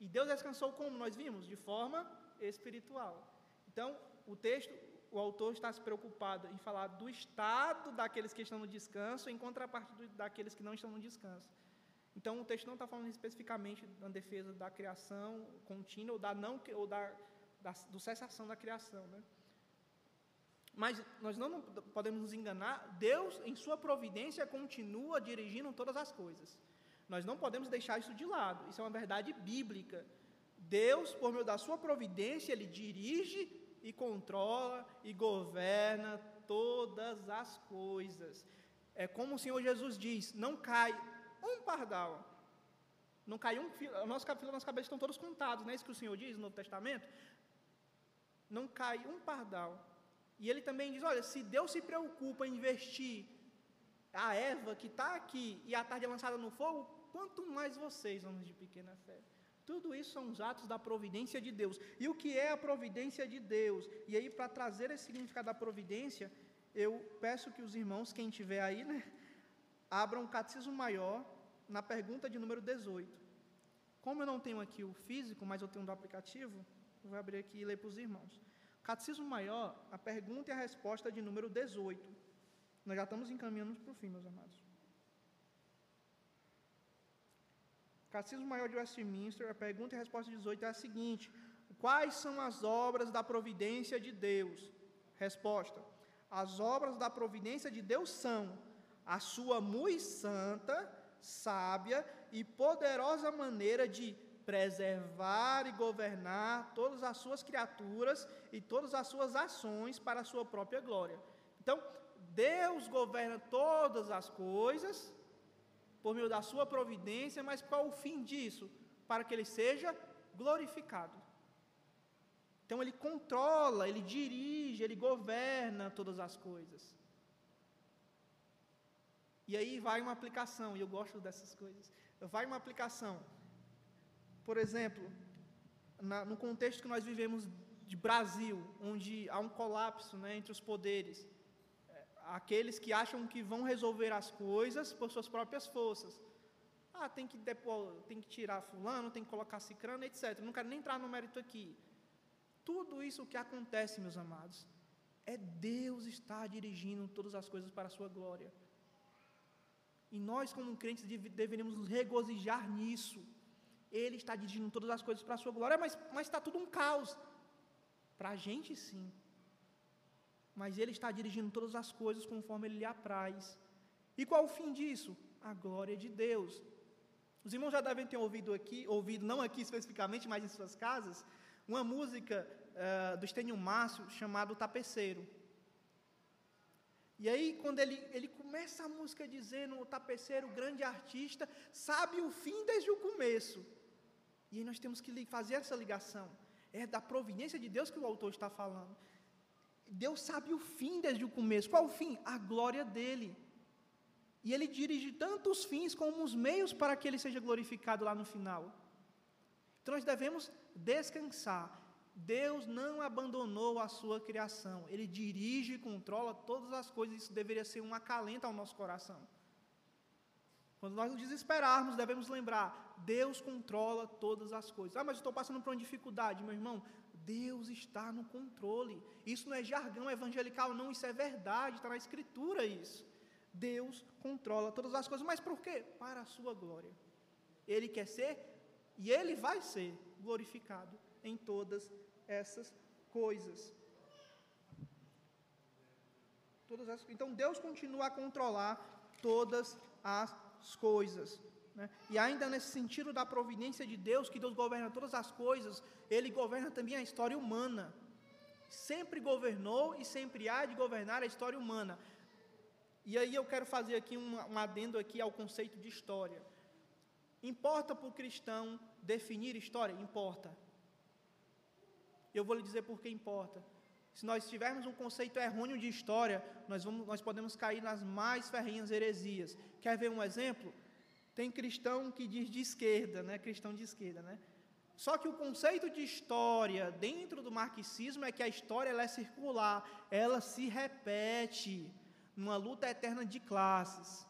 Speaker 1: E Deus descansou como nós vimos? De forma espiritual. Então, o texto, o autor está se preocupado em falar do estado daqueles que estão no descanso, em contrapartida daqueles que não estão no descanso. Então, o texto não está falando especificamente da defesa da criação contínua ou da não ou da, da do cessação da criação, né? Mas nós não podemos nos enganar, Deus, em sua providência, continua dirigindo todas as coisas. Nós não podemos deixar isso de lado, isso é uma verdade bíblica. Deus, por meio da sua providência, Ele dirige e controla e governa todas as coisas. É como o Senhor Jesus diz: não cai um pardal, não cai um fio, nosso fio cabeças estão todos contados, não é isso que o Senhor diz no Novo Testamento? Não cai um pardal. E ele também diz: olha, se Deus se preocupa em investir a Eva que está aqui e a tarde é lançada no fogo, quanto mais vocês, homens de pequena fé. Tudo isso são os atos da providência de Deus. E o que é a providência de Deus? E aí, para trazer esse significado da providência, eu peço que os irmãos, quem tiver aí, né, abram o Catecismo Maior na pergunta de número 18. Como eu não tenho aqui o físico, mas eu tenho do aplicativo, eu vou abrir aqui e ler para os irmãos. Catecismo Maior, a pergunta e a resposta de número 18. Nós já estamos encaminhando para o fim, meus amados. Catecismo Maior de Westminster, a pergunta e a resposta 18 é a seguinte: Quais são as obras da providência de Deus? Resposta: As obras da providência de Deus são a sua muito santa, sábia e poderosa maneira de preservar e governar todas as suas criaturas e todas as suas ações para a sua própria glória. Então, Deus governa todas as coisas por meio da sua providência, mas qual o fim disso? Para que ele seja glorificado. Então ele controla, ele dirige, ele governa todas as coisas. E aí vai uma aplicação, e eu gosto dessas coisas. Vai uma aplicação. Por exemplo, na, no contexto que nós vivemos de Brasil, onde há um colapso né, entre os poderes, aqueles que acham que vão resolver as coisas por suas próprias forças. Ah, tem que, depor, tem que tirar fulano, tem que colocar cicrano, etc. Não quero nem entrar no mérito aqui. Tudo isso que acontece, meus amados, é Deus estar dirigindo todas as coisas para a sua glória. E nós, como crentes, deveríamos nos regozijar nisso. Ele está dirigindo todas as coisas para a sua glória, mas, está tudo um caos. Para a gente, sim mas Ele está dirigindo todas as coisas conforme Ele lhe apraz. E qual o fim disso? A glória de Deus. Os irmãos já devem ter ouvido aqui, ouvido, não aqui especificamente, mas em suas casas, uma música uh, do Estênio Márcio chamada Tapeceiro. E aí, quando ele, ele começa a música dizendo, o tapeceiro, grande artista, sabe o fim desde o começo. E aí nós temos que fazer essa ligação. É da providência de Deus que o autor está falando. Deus sabe o fim desde o começo. Qual o fim? A glória dele. E ele dirige tanto os fins como os meios para que ele seja glorificado lá no final. Então nós devemos descansar. Deus não abandonou a sua criação. Ele dirige e controla todas as coisas. Isso deveria ser um acalento ao nosso coração. Quando nós nos desesperarmos, devemos lembrar: Deus controla todas as coisas. Ah, mas eu estou passando por uma dificuldade, meu irmão. Deus está no controle. Isso não é jargão evangelical, não, isso é verdade, está na Escritura isso. Deus controla todas as coisas, mas por quê? Para a sua glória. Ele quer ser e ele vai ser glorificado em todas essas coisas. Todas as, então Deus continua a controlar todas as coisas. Né? E ainda nesse sentido da providência de Deus, que Deus governa todas as coisas, Ele governa também a história humana. Sempre governou e sempre há de governar a história humana. E aí eu quero fazer aqui um, um adendo aqui ao conceito de história. Importa para o cristão definir história? Importa. Eu vou lhe dizer por que importa. Se nós tivermos um conceito errôneo de história, nós, vamos, nós podemos cair nas mais ferrenhas heresias. Quer ver um exemplo? Tem cristão que diz de esquerda, né? Cristão de esquerda, né? Só que o conceito de história dentro do marxismo é que a história é circular, ela se repete numa luta eterna de classes.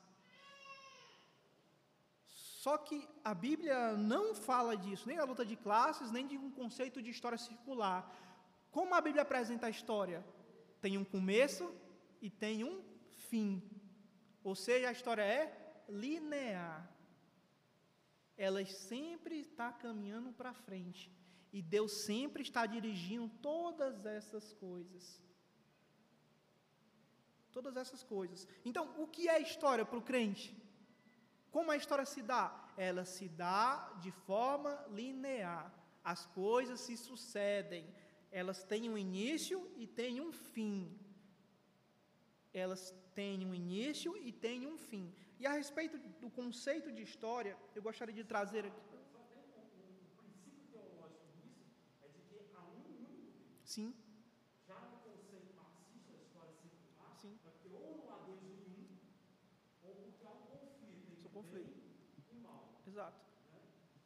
Speaker 1: Só que a Bíblia não fala disso, nem da luta de classes, nem de um conceito de história circular. Como a Bíblia apresenta a história? tem um começo e tem um fim. Ou seja, a história é linear. Ela sempre está caminhando para frente. E Deus sempre está dirigindo todas essas coisas. Todas essas coisas. Então, o que é história para o crente? Como a história se dá? Ela se dá de forma linear. As coisas se sucedem. Elas têm um início e têm um fim. Elas têm um início e têm um fim. E a respeito do conceito de história, eu gostaria de trazer aqui. Sim.
Speaker 2: Já no conceito marxista, a história circular,
Speaker 1: Sim.
Speaker 2: é porque ou não há Deus nenhum, ou porque há um conflito entre
Speaker 1: Só conflito.
Speaker 2: bem e mal.
Speaker 1: Exato.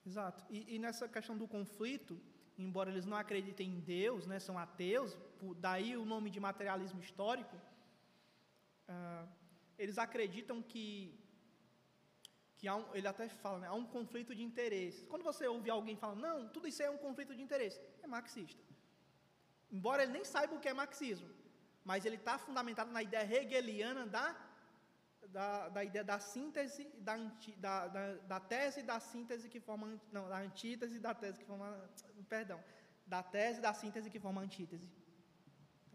Speaker 1: Exato. E, e nessa questão do conflito, embora eles não acreditem em Deus, né, são ateus, daí o nome de materialismo histórico, ah, eles acreditam que, que há um, ele até fala, né, há um conflito de interesses. Quando você ouve alguém falando, não, tudo isso é um conflito de interesse, é marxista. Embora ele nem saiba o que é marxismo, mas ele está fundamentado na ideia hegeliana da da, da ideia da síntese, da, da, da, da tese da síntese que forma, não, da antítese da tese que forma, perdão, da tese da síntese que forma antítese.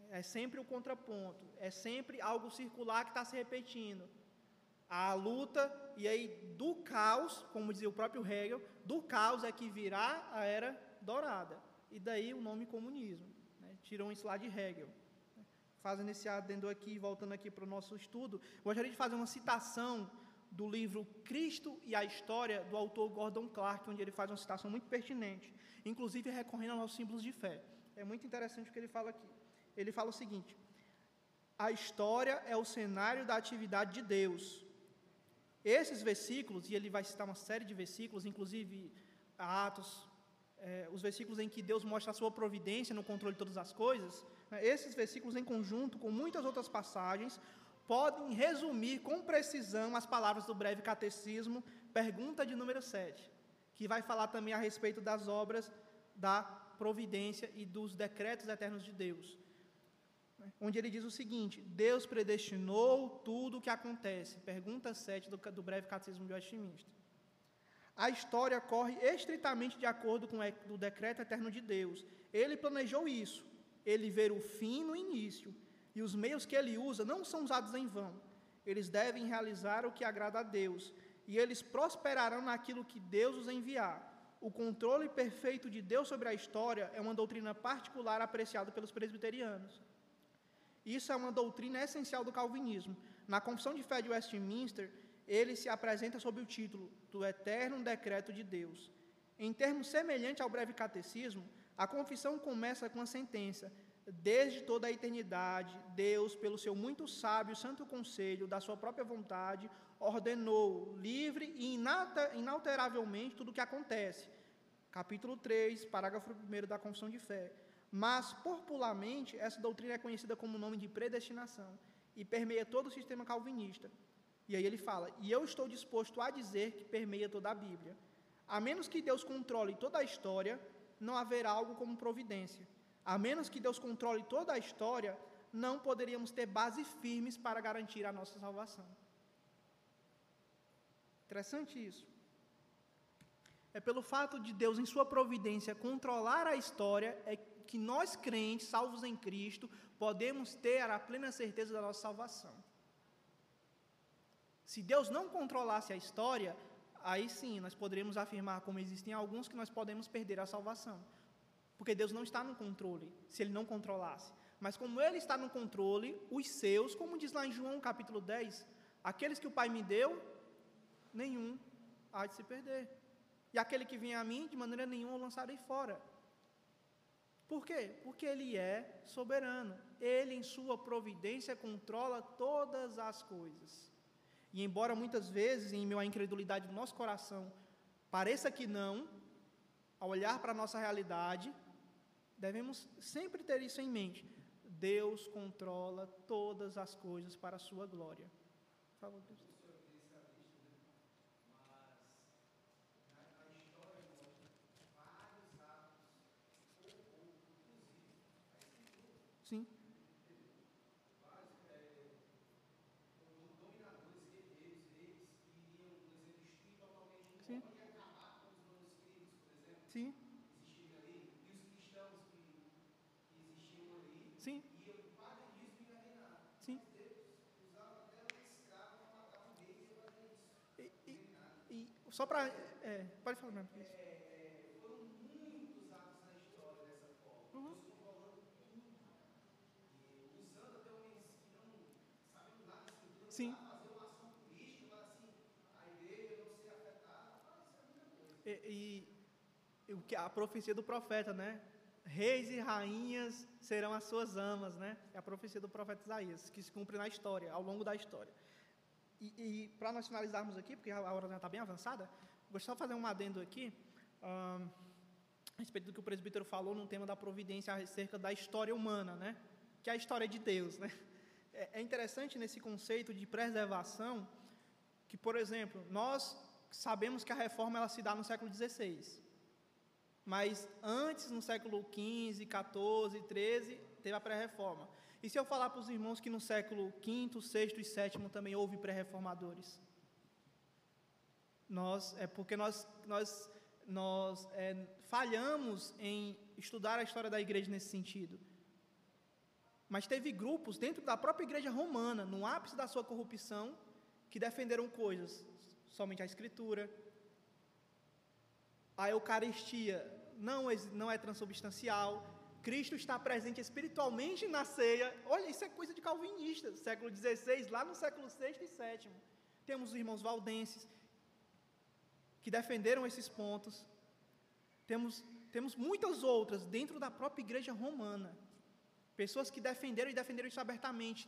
Speaker 1: É sempre o contraponto, é sempre algo circular que está se repetindo. A luta, e aí do caos, como dizia o próprio Hegel, do caos é que virá a era dourada. E daí o nome comunismo. Né? Tiram isso lá de Hegel fazendo esse adendo aqui, voltando aqui para o nosso estudo, gostaria de fazer uma citação do livro Cristo e a História, do autor Gordon Clark, onde ele faz uma citação muito pertinente, inclusive recorrendo aos símbolos de fé. É muito interessante o que ele fala aqui. Ele fala o seguinte: a história é o cenário da atividade de Deus. Esses versículos, e ele vai citar uma série de versículos, inclusive Atos, é, os versículos em que Deus mostra a sua providência no controle de todas as coisas, esses versículos, em conjunto com muitas outras passagens, podem resumir com precisão as palavras do breve catecismo, pergunta de número 7, que vai falar também a respeito das obras da providência e dos decretos eternos de Deus. né, Onde ele diz o seguinte: Deus predestinou tudo o que acontece. Pergunta 7 do, do breve catecismo de Westminster. A história corre estritamente de acordo com o decreto eterno de Deus. Ele planejou isso. Ele vê o fim no início. E os meios que ele usa não são usados em vão. Eles devem realizar o que agrada a Deus. E eles prosperarão naquilo que Deus os enviar. O controle perfeito de Deus sobre a história é uma doutrina particular apreciada pelos presbiterianos. Isso é uma doutrina essencial do calvinismo. Na Confissão de Fé de Westminster, ele se apresenta sob o título do Eterno Decreto de Deus. Em termos semelhantes ao breve catecismo, a confissão começa com a sentença: Desde toda a eternidade, Deus, pelo seu muito sábio santo conselho, da sua própria vontade, ordenou livre e inalteravelmente tudo o que acontece. Capítulo 3, parágrafo 1 da Confissão de Fé. Mas, popularmente, essa doutrina é conhecida como nome de predestinação e permeia todo o sistema calvinista. E aí ele fala: E eu estou disposto a dizer que permeia toda a Bíblia. A menos que Deus controle toda a história, não haverá algo como providência. A menos que Deus controle toda a história, não poderíamos ter bases firmes para garantir a nossa salvação. Interessante isso. É pelo fato de Deus, em Sua providência, controlar a história, é que nós crentes, salvos em Cristo, podemos ter a plena certeza da nossa salvação. Se Deus não controlasse a história, aí sim nós poderíamos afirmar, como existem alguns, que nós podemos perder a salvação. Porque Deus não está no controle, se Ele não controlasse. Mas como Ele está no controle, os seus, como diz lá em João capítulo 10, aqueles que o Pai me deu, nenhum há de se perder. E aquele que vem a mim, de maneira nenhuma o lançarei fora. Por quê? Porque Ele é soberano. Ele, em Sua providência, controla todas as coisas. E embora muitas vezes, em meio à incredulidade do nosso coração, pareça que não, ao olhar para a nossa realidade, devemos sempre ter isso em mente. Deus controla todas as coisas para a sua glória. Por favor, Deus. Sim. Sim. Sim. Sim. Sim. E, e, e só para. É, pode falar mesmo. Isso. Uhum. Sim. E, e o que a profecia do profeta, né? Reis e rainhas serão as suas amas, né? É a profecia do profeta Isaías, que se cumpre na história, ao longo da história. E, e para nós finalizarmos aqui, porque a hora já está bem avançada, gostaria de fazer um adendo aqui, a respeito do que o presbítero falou no tema da providência acerca da história humana, né? Que é a história de Deus, né? É, é interessante nesse conceito de preservação, que, por exemplo, nós sabemos que a reforma ela se dá no século XVI. Mas antes, no século XV, XIV, XIII, teve a pré-reforma. E se eu falar para os irmãos que no século V, VI e VII também houve pré-reformadores? Nós, é porque nós, nós, nós é, falhamos em estudar a história da igreja nesse sentido. Mas teve grupos dentro da própria igreja romana, no ápice da sua corrupção, que defenderam coisas somente a Escritura. A Eucaristia não, não é transubstancial. Cristo está presente espiritualmente na ceia. Olha, isso é coisa de calvinista, século XVI, lá no século VI e VII. Temos os irmãos valdenses, que defenderam esses pontos. Temos, temos muitas outras dentro da própria igreja romana. Pessoas que defenderam e defenderam isso abertamente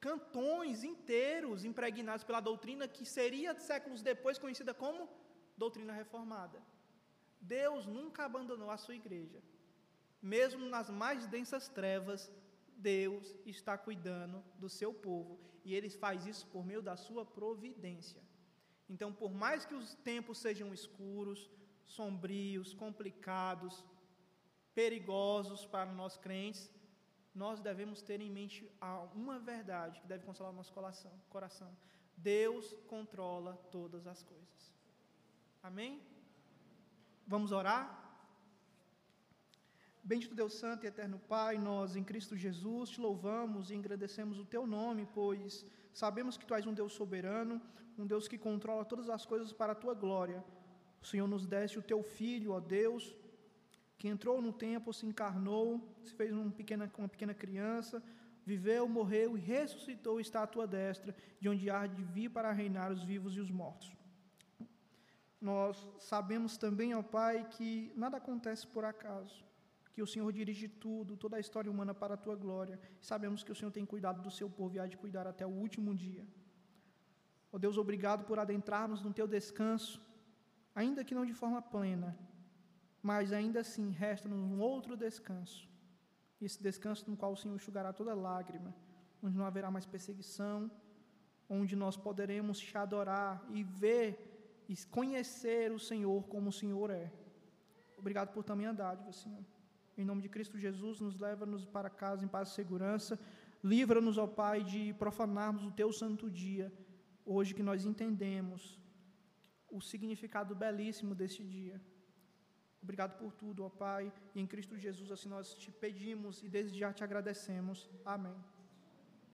Speaker 1: cantões inteiros impregnados pela doutrina que seria séculos depois conhecida como doutrina reformada. Deus nunca abandonou a sua igreja. Mesmo nas mais densas trevas, Deus está cuidando do seu povo e ele faz isso por meio da sua providência. Então, por mais que os tempos sejam escuros, sombrios, complicados, perigosos para nós crentes, nós devemos ter em mente uma verdade que deve consolar o nosso coração. Deus controla todas as coisas. Amém? Vamos orar? Bendito Deus Santo e Eterno Pai, nós em Cristo Jesus te louvamos e engrandecemos o teu nome, pois sabemos que tu és um Deus soberano, um Deus que controla todas as coisas para a tua glória. O Senhor nos deste o teu Filho, ó Deus, que entrou no tempo, se encarnou, se fez uma pequena, uma pequena criança, viveu, morreu e ressuscitou e está à tua destra, de onde há de vir para reinar os vivos e os mortos. Nós sabemos também, ó Pai, que nada acontece por acaso, que o Senhor dirige tudo, toda a história humana para a tua glória. Sabemos que o Senhor tem cuidado do seu povo e há de cuidar até o último dia. Ó Deus, obrigado por adentrarmos no teu descanso, ainda que não de forma plena, mas ainda assim resta-nos um outro descanso. Esse descanso no qual o Senhor enxugará toda lágrima, onde não haverá mais perseguição, onde nós poderemos te adorar e ver e conhecer o Senhor como o Senhor é. Obrigado por também a dádiva, Senhor. Em nome de Cristo Jesus, nos leva-nos para casa em paz e segurança. Livra-nos, ó Pai, de profanarmos o teu santo dia, hoje que nós entendemos o significado belíssimo deste dia. Obrigado por tudo, ó Pai, e em Cristo Jesus assim nós te pedimos e desde já te agradecemos. Amém.